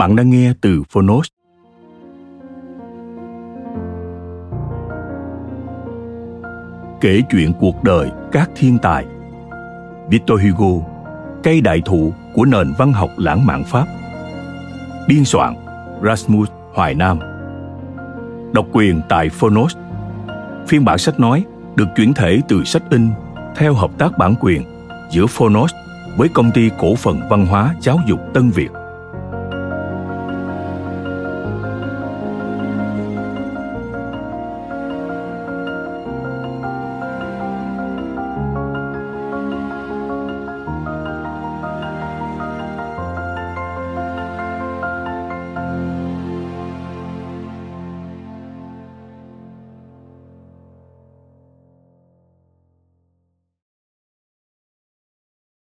Bạn đang nghe từ Phonos. Kể chuyện cuộc đời các thiên tài Victor Hugo, Cây đại thụ của nền văn học lãng mạn Pháp Biên soạn, Rasmus Hoài Nam Độc quyền tại Phonos Phiên bản sách nói được chuyển thể từ sách in theo hợp tác bản quyền giữa Phonos với công ty cổ phần văn hóa giáo dục Tân Việt.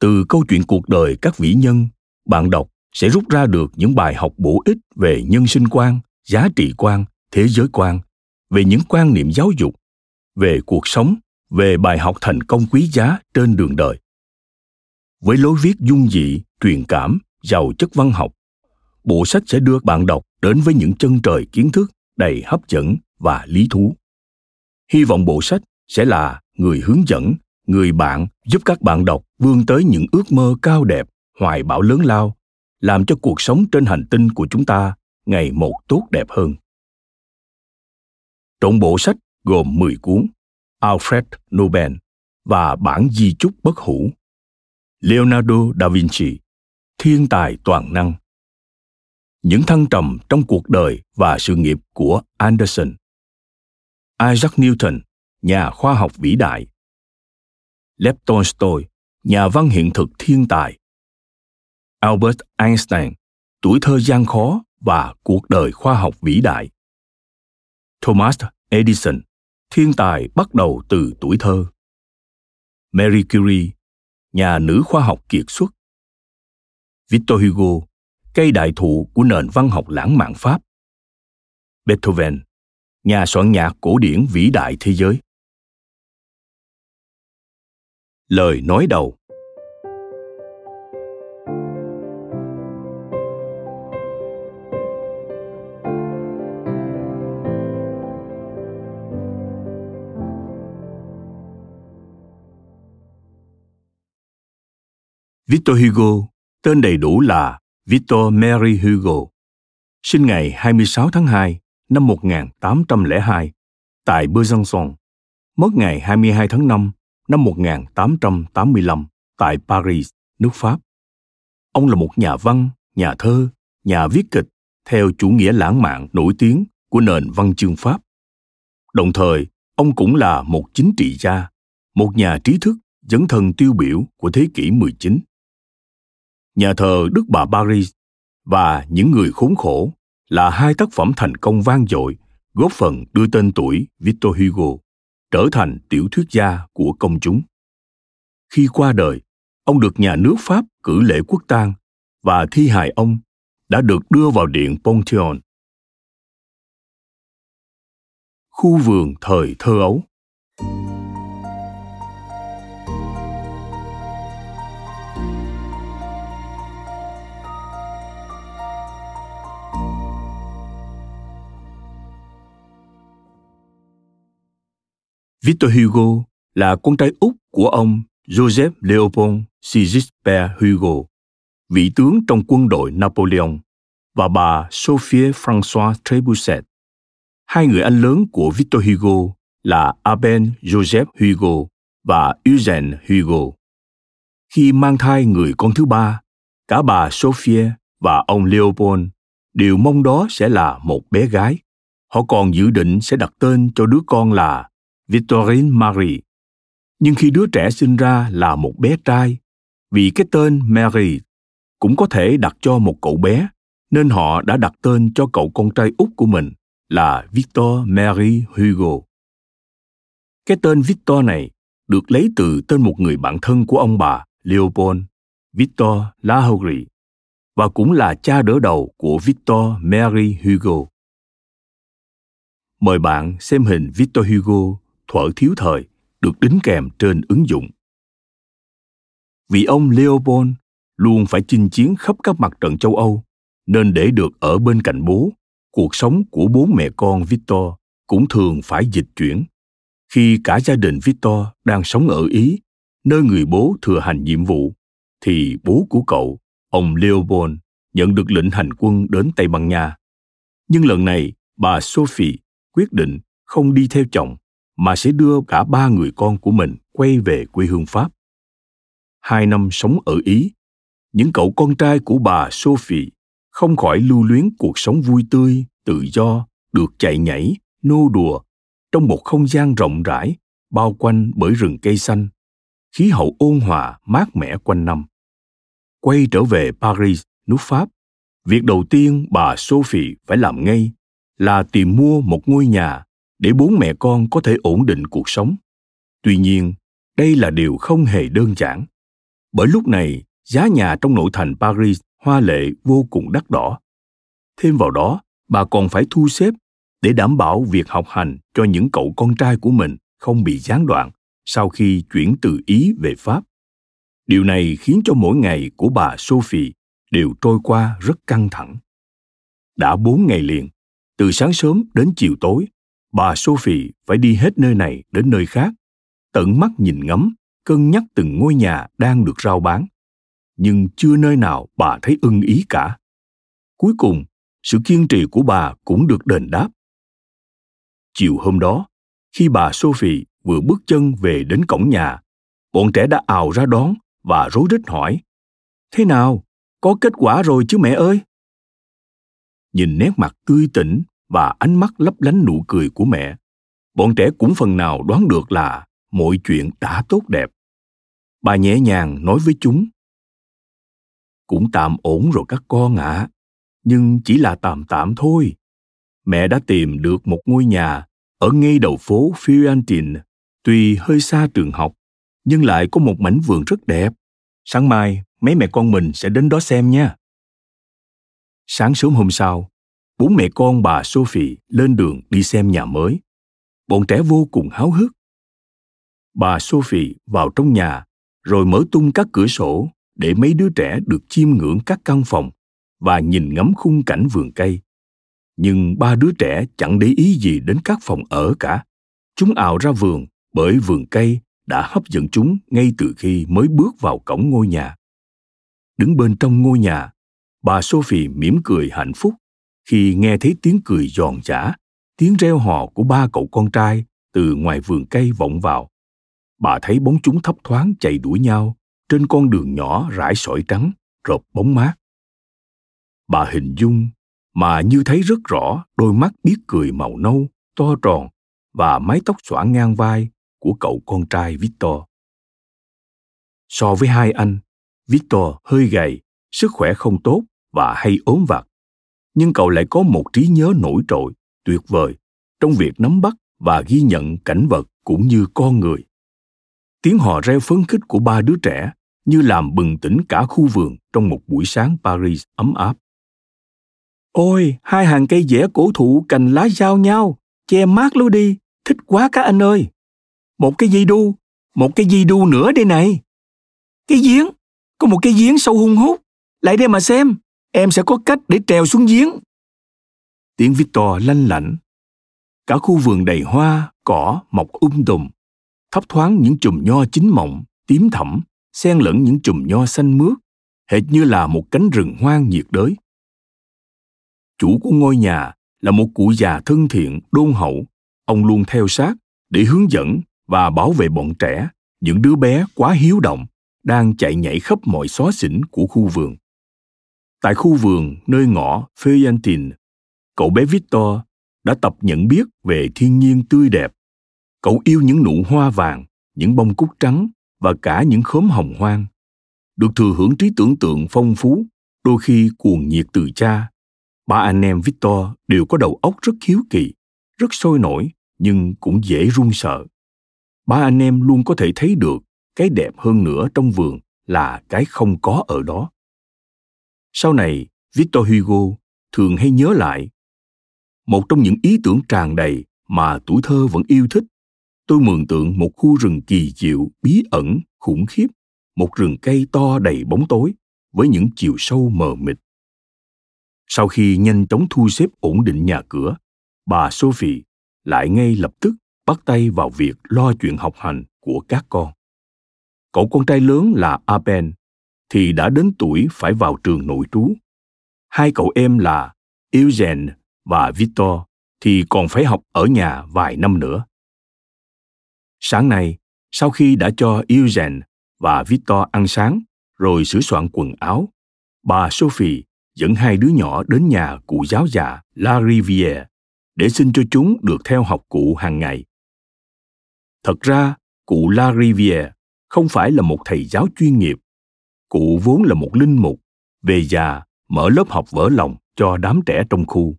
từ câu chuyện cuộc đời các vĩ nhân, bạn đọc sẽ rút ra được những bài học bổ ích về nhân sinh quan, giá trị quan, thế giới quan, về những quan niệm giáo dục, về cuộc sống, về bài học thành công quý giá trên đường đời. Với lối viết dung dị, truyền cảm, giàu chất văn học, bộ sách sẽ đưa bạn đọc đến với những chân trời kiến thức đầy hấp dẫn và lý thú. Hy vọng bộ sách sẽ là người hướng dẫn người bạn giúp các bạn đọc vươn tới những ước mơ cao đẹp, hoài bão lớn lao, làm cho cuộc sống trên hành tinh của chúng ta ngày một tốt đẹp hơn. Trộn bộ sách gồm 10 cuốn Alfred Nobel và bản di chúc bất hủ Leonardo da Vinci, thiên tài toàn năng. Những thăng trầm trong cuộc đời và sự nghiệp của Anderson. Isaac Newton, nhà khoa học vĩ đại. Lev Tolstoy, nhà văn hiện thực thiên tài. Albert Einstein, tuổi thơ gian khó và cuộc đời khoa học vĩ đại. Thomas Edison, thiên tài bắt đầu từ tuổi thơ. Marie Curie, nhà nữ khoa học kiệt xuất. Victor Hugo, cây đại thụ của nền văn học lãng mạn Pháp. Beethoven, nhà soạn nhạc cổ điển vĩ đại thế giới lời nói đầu. Victor Hugo, tên đầy đủ là Victor Mary Hugo, sinh ngày 26 tháng 2 năm 1802 tại Besançon, mất ngày 22 tháng 5 năm 1885 tại Paris, nước Pháp. Ông là một nhà văn, nhà thơ, nhà viết kịch theo chủ nghĩa lãng mạn nổi tiếng của nền văn chương Pháp. Đồng thời, ông cũng là một chính trị gia, một nhà trí thức dấn thân tiêu biểu của thế kỷ 19. Nhà thờ Đức Bà Paris và Những người khốn khổ là hai tác phẩm thành công vang dội góp phần đưa tên tuổi Victor Hugo trở thành tiểu thuyết gia của công chúng. Khi qua đời, ông được nhà nước Pháp cử lễ quốc tang và thi hài ông đã được đưa vào điện Pantheon. Khu vườn thời thơ ấu Victor Hugo là con trai út của ông Joseph Leopold Sigisbert Hugo, vị tướng trong quân đội Napoleon, và bà Sophie François Trebuchet. Hai người anh lớn của Victor Hugo là Aben Joseph Hugo và Eugène Hugo. Khi mang thai người con thứ ba, cả bà Sophie và ông Leopold đều mong đó sẽ là một bé gái. Họ còn dự định sẽ đặt tên cho đứa con là Victorine Marie. Nhưng khi đứa trẻ sinh ra là một bé trai, vì cái tên Mary cũng có thể đặt cho một cậu bé, nên họ đã đặt tên cho cậu con trai út của mình là Victor Mary Hugo. Cái tên Victor này được lấy từ tên một người bạn thân của ông bà Leopold, Victor Lahorie, và cũng là cha đỡ đầu của Victor Mary Hugo. Mời bạn xem hình Victor Hugo thuở thiếu thời được đính kèm trên ứng dụng. Vì ông Leopold luôn phải chinh chiến khắp các mặt trận châu Âu, nên để được ở bên cạnh bố, cuộc sống của bố mẹ con Victor cũng thường phải dịch chuyển. Khi cả gia đình Victor đang sống ở Ý, nơi người bố thừa hành nhiệm vụ, thì bố của cậu, ông Leopold, nhận được lệnh hành quân đến Tây Ban Nha. Nhưng lần này, bà Sophie quyết định không đi theo chồng mà sẽ đưa cả ba người con của mình quay về quê hương Pháp. Hai năm sống ở Ý, những cậu con trai của bà Sophie không khỏi lưu luyến cuộc sống vui tươi, tự do, được chạy nhảy, nô đùa trong một không gian rộng rãi, bao quanh bởi rừng cây xanh, khí hậu ôn hòa, mát mẻ quanh năm. Quay trở về Paris, nước Pháp, việc đầu tiên bà Sophie phải làm ngay là tìm mua một ngôi nhà để bốn mẹ con có thể ổn định cuộc sống. Tuy nhiên, đây là điều không hề đơn giản. Bởi lúc này, giá nhà trong nội thành paris hoa lệ vô cùng đắt đỏ. Thêm vào đó, bà còn phải thu xếp để đảm bảo việc học hành cho những cậu con trai của mình không bị gián đoạn sau khi chuyển từ ý về pháp. Điều này khiến cho mỗi ngày của bà sophie đều trôi qua rất căng thẳng. Đã bốn ngày liền, từ sáng sớm đến chiều tối bà Sophie phải đi hết nơi này đến nơi khác, tận mắt nhìn ngắm, cân nhắc từng ngôi nhà đang được rao bán. Nhưng chưa nơi nào bà thấy ưng ý cả. Cuối cùng, sự kiên trì của bà cũng được đền đáp. Chiều hôm đó, khi bà Sophie vừa bước chân về đến cổng nhà, bọn trẻ đã ào ra đón và rối rít hỏi. Thế nào? Có kết quả rồi chứ mẹ ơi? Nhìn nét mặt tươi tỉnh và ánh mắt lấp lánh nụ cười của mẹ. Bọn trẻ cũng phần nào đoán được là mọi chuyện đã tốt đẹp. Bà nhẹ nhàng nói với chúng. Cũng tạm ổn rồi các con ạ. À, nhưng chỉ là tạm tạm thôi. Mẹ đã tìm được một ngôi nhà ở ngay đầu phố Fiorentine, tuy hơi xa trường học, nhưng lại có một mảnh vườn rất đẹp. Sáng mai, mấy mẹ con mình sẽ đến đó xem nha. Sáng sớm hôm sau, bốn mẹ con bà Sophie lên đường đi xem nhà mới. Bọn trẻ vô cùng háo hức. Bà Sophie vào trong nhà rồi mở tung các cửa sổ để mấy đứa trẻ được chiêm ngưỡng các căn phòng và nhìn ngắm khung cảnh vườn cây. Nhưng ba đứa trẻ chẳng để ý gì đến các phòng ở cả. Chúng ào ra vườn bởi vườn cây đã hấp dẫn chúng ngay từ khi mới bước vào cổng ngôi nhà. Đứng bên trong ngôi nhà, bà Sophie mỉm cười hạnh phúc khi nghe thấy tiếng cười giòn giã, tiếng reo hò của ba cậu con trai từ ngoài vườn cây vọng vào. bà thấy bóng chúng thấp thoáng chạy đuổi nhau trên con đường nhỏ rải sỏi trắng rộp bóng mát bà hình dung mà như thấy rất rõ đôi mắt biết cười màu nâu to tròn và mái tóc xõa ngang vai của cậu con trai victor so với hai anh victor hơi gầy sức khỏe không tốt và hay ốm vặt nhưng cậu lại có một trí nhớ nổi trội, tuyệt vời, trong việc nắm bắt và ghi nhận cảnh vật cũng như con người. Tiếng hò reo phấn khích của ba đứa trẻ như làm bừng tỉnh cả khu vườn trong một buổi sáng paris ấm áp. Ôi, hai hàng cây dẻ cổ thụ cành lá giao nhau, che mát lối đi, thích quá các anh ơi. Một cái dây đu, một cái dây đu nữa đây này. Cái giếng, có một cái giếng sâu hung hút, lại đây mà xem em sẽ có cách để trèo xuống giếng. Tiếng victor lanh lảnh. Cả khu vườn đầy hoa, cỏ, mọc um tùm. Thấp thoáng những chùm nho chín mọng, tím thẫm xen lẫn những chùm nho xanh mướt, hệt như là một cánh rừng hoang nhiệt đới. Chủ của ngôi nhà là một cụ già thân thiện, đôn hậu. Ông luôn theo sát, để hướng dẫn và bảo vệ bọn trẻ, những đứa bé quá hiếu động, đang chạy nhảy khắp mọi xó xỉnh của khu vườn tại khu vườn nơi ngõ Feuillantin, cậu bé Victor đã tập nhận biết về thiên nhiên tươi đẹp. Cậu yêu những nụ hoa vàng, những bông cúc trắng và cả những khóm hồng hoang. Được thừa hưởng trí tưởng tượng phong phú, đôi khi cuồng nhiệt từ cha. Ba anh em Victor đều có đầu óc rất hiếu kỳ, rất sôi nổi nhưng cũng dễ run sợ. Ba anh em luôn có thể thấy được cái đẹp hơn nữa trong vườn là cái không có ở đó. Sau này, Victor Hugo thường hay nhớ lại một trong những ý tưởng tràn đầy mà tuổi thơ vẫn yêu thích. Tôi mường tượng một khu rừng kỳ diệu bí ẩn khủng khiếp một rừng cây to đầy bóng tối với những chiều sâu mờ mịt. Sau khi nhanh chóng thu xếp ổn định nhà cửa bà sophie lại ngay lập tức bắt tay vào việc lo chuyện học hành của các con. Cậu con trai lớn là aben thì đã đến tuổi phải vào trường nội trú hai cậu em là eugene và Victor thì còn phải học ở nhà vài năm nữa. Sáng nay, sau khi đã cho Eugene và Victor ăn sáng rồi sửa soạn quần áo, bà Sophie dẫn hai đứa nhỏ đến nhà cụ giáo già La Rivière để xin cho chúng được theo học cụ hàng ngày. Thật ra, cụ La Rivière không phải là một thầy giáo chuyên nghiệp. Cụ vốn là một linh mục, về già mở lớp học vỡ lòng cho đám trẻ trong khu.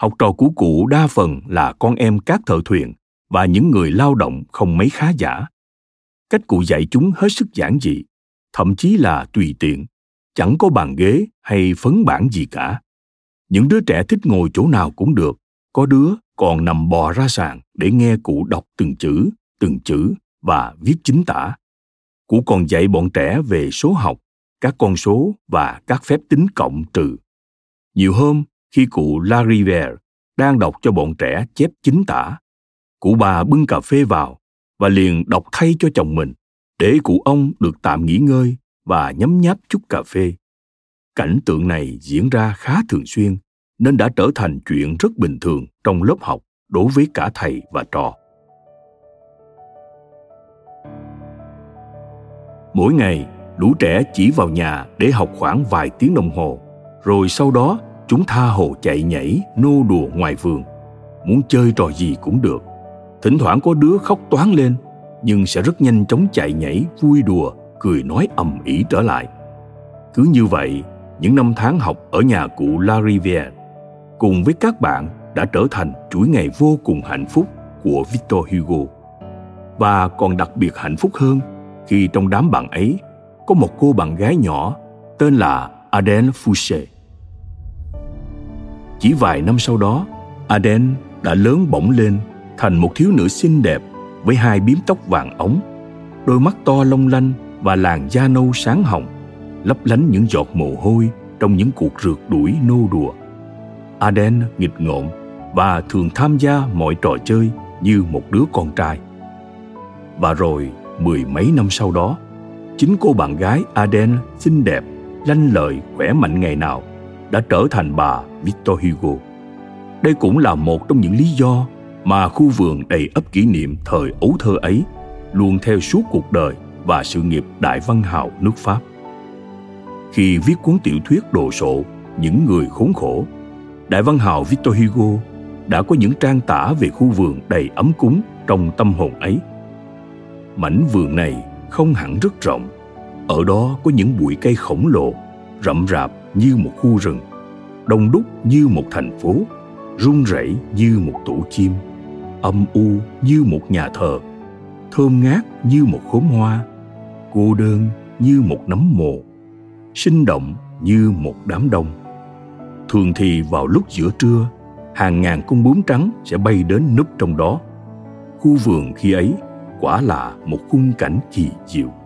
Học trò của cụ đa phần là con em các thợ thuyền và những người lao động không mấy khá giả. Cách cụ dạy chúng hết sức giản dị thậm chí là tùy tiện chẳng có bàn ghế hay phấn bản gì cả. Những đứa trẻ thích ngồi chỗ nào cũng được có đứa còn nằm bò ra sàn để nghe cụ đọc từng chữ từng chữ và viết chính tả cụ còn dạy bọn trẻ về số học, các con số và các phép tính cộng trừ nhiều hôm, khi cụ La Rivière đang đọc cho bọn trẻ chép chính tả. Cụ bà bưng cà phê vào và liền đọc thay cho chồng mình, để cụ ông được tạm nghỉ ngơi và nhấm nháp chút cà phê. Cảnh tượng này diễn ra khá thường xuyên, nên đã trở thành chuyện rất bình thường trong lớp học đối với cả thầy và trò. Mỗi ngày, lũ trẻ chỉ vào nhà để học khoảng vài tiếng đồng hồ, rồi sau đó chúng tha hồ chạy nhảy nô đùa ngoài vườn. Muốn chơi trò gì cũng được. Thỉnh thoảng có đứa khóc toán lên nhưng sẽ rất nhanh chóng chạy nhảy vui đùa cười nói ầm ĩ trở lại. Cứ như vậy những năm tháng học ở nhà cụ La Rivière cùng với các bạn đã trở thành chuỗi ngày vô cùng hạnh phúc của Victor Hugo. Và còn đặc biệt hạnh phúc hơn khi trong đám bạn ấy có một cô bạn gái nhỏ tên là Adèle Fouché. Chỉ vài năm sau đó, Aden đã lớn bỗng lên thành một thiếu nữ xinh đẹp với hai biếm tóc vàng ống, đôi mắt to long lanh và làn da nâu sáng hồng, lấp lánh những giọt mồ hôi trong những cuộc rượt đuổi nô đùa. Aden nghịch ngợm và thường tham gia mọi trò chơi như một đứa con trai. Và rồi, mười mấy năm sau đó, chính cô bạn gái Aden xinh đẹp, lanh lợi, khỏe mạnh ngày nào đã trở thành bà Victor Hugo. Đây cũng là một trong những lý do mà khu vườn đầy ấp kỷ niệm thời ấu thơ ấy luôn theo suốt cuộc đời và sự nghiệp đại văn hào nước Pháp. Khi viết cuốn tiểu thuyết đồ sộ Những người khốn khổ, đại văn hào Victor Hugo đã có những trang tả về khu vườn đầy ấm cúng trong tâm hồn ấy. Mảnh vườn này không hẳn rất rộng, ở đó có những bụi cây khổng lồ, rậm rạp như một khu rừng, đông đúc như một thành phố, run rẩy như một tổ chim, âm u như một nhà thờ, thơm ngát như một khóm hoa, cô đơn như một nấm mồ, sinh động như một đám đông. Thường thì vào lúc giữa trưa, hàng ngàn con bướm trắng sẽ bay đến núp trong đó. Khu vườn khi ấy quả là một khung cảnh kỳ diệu.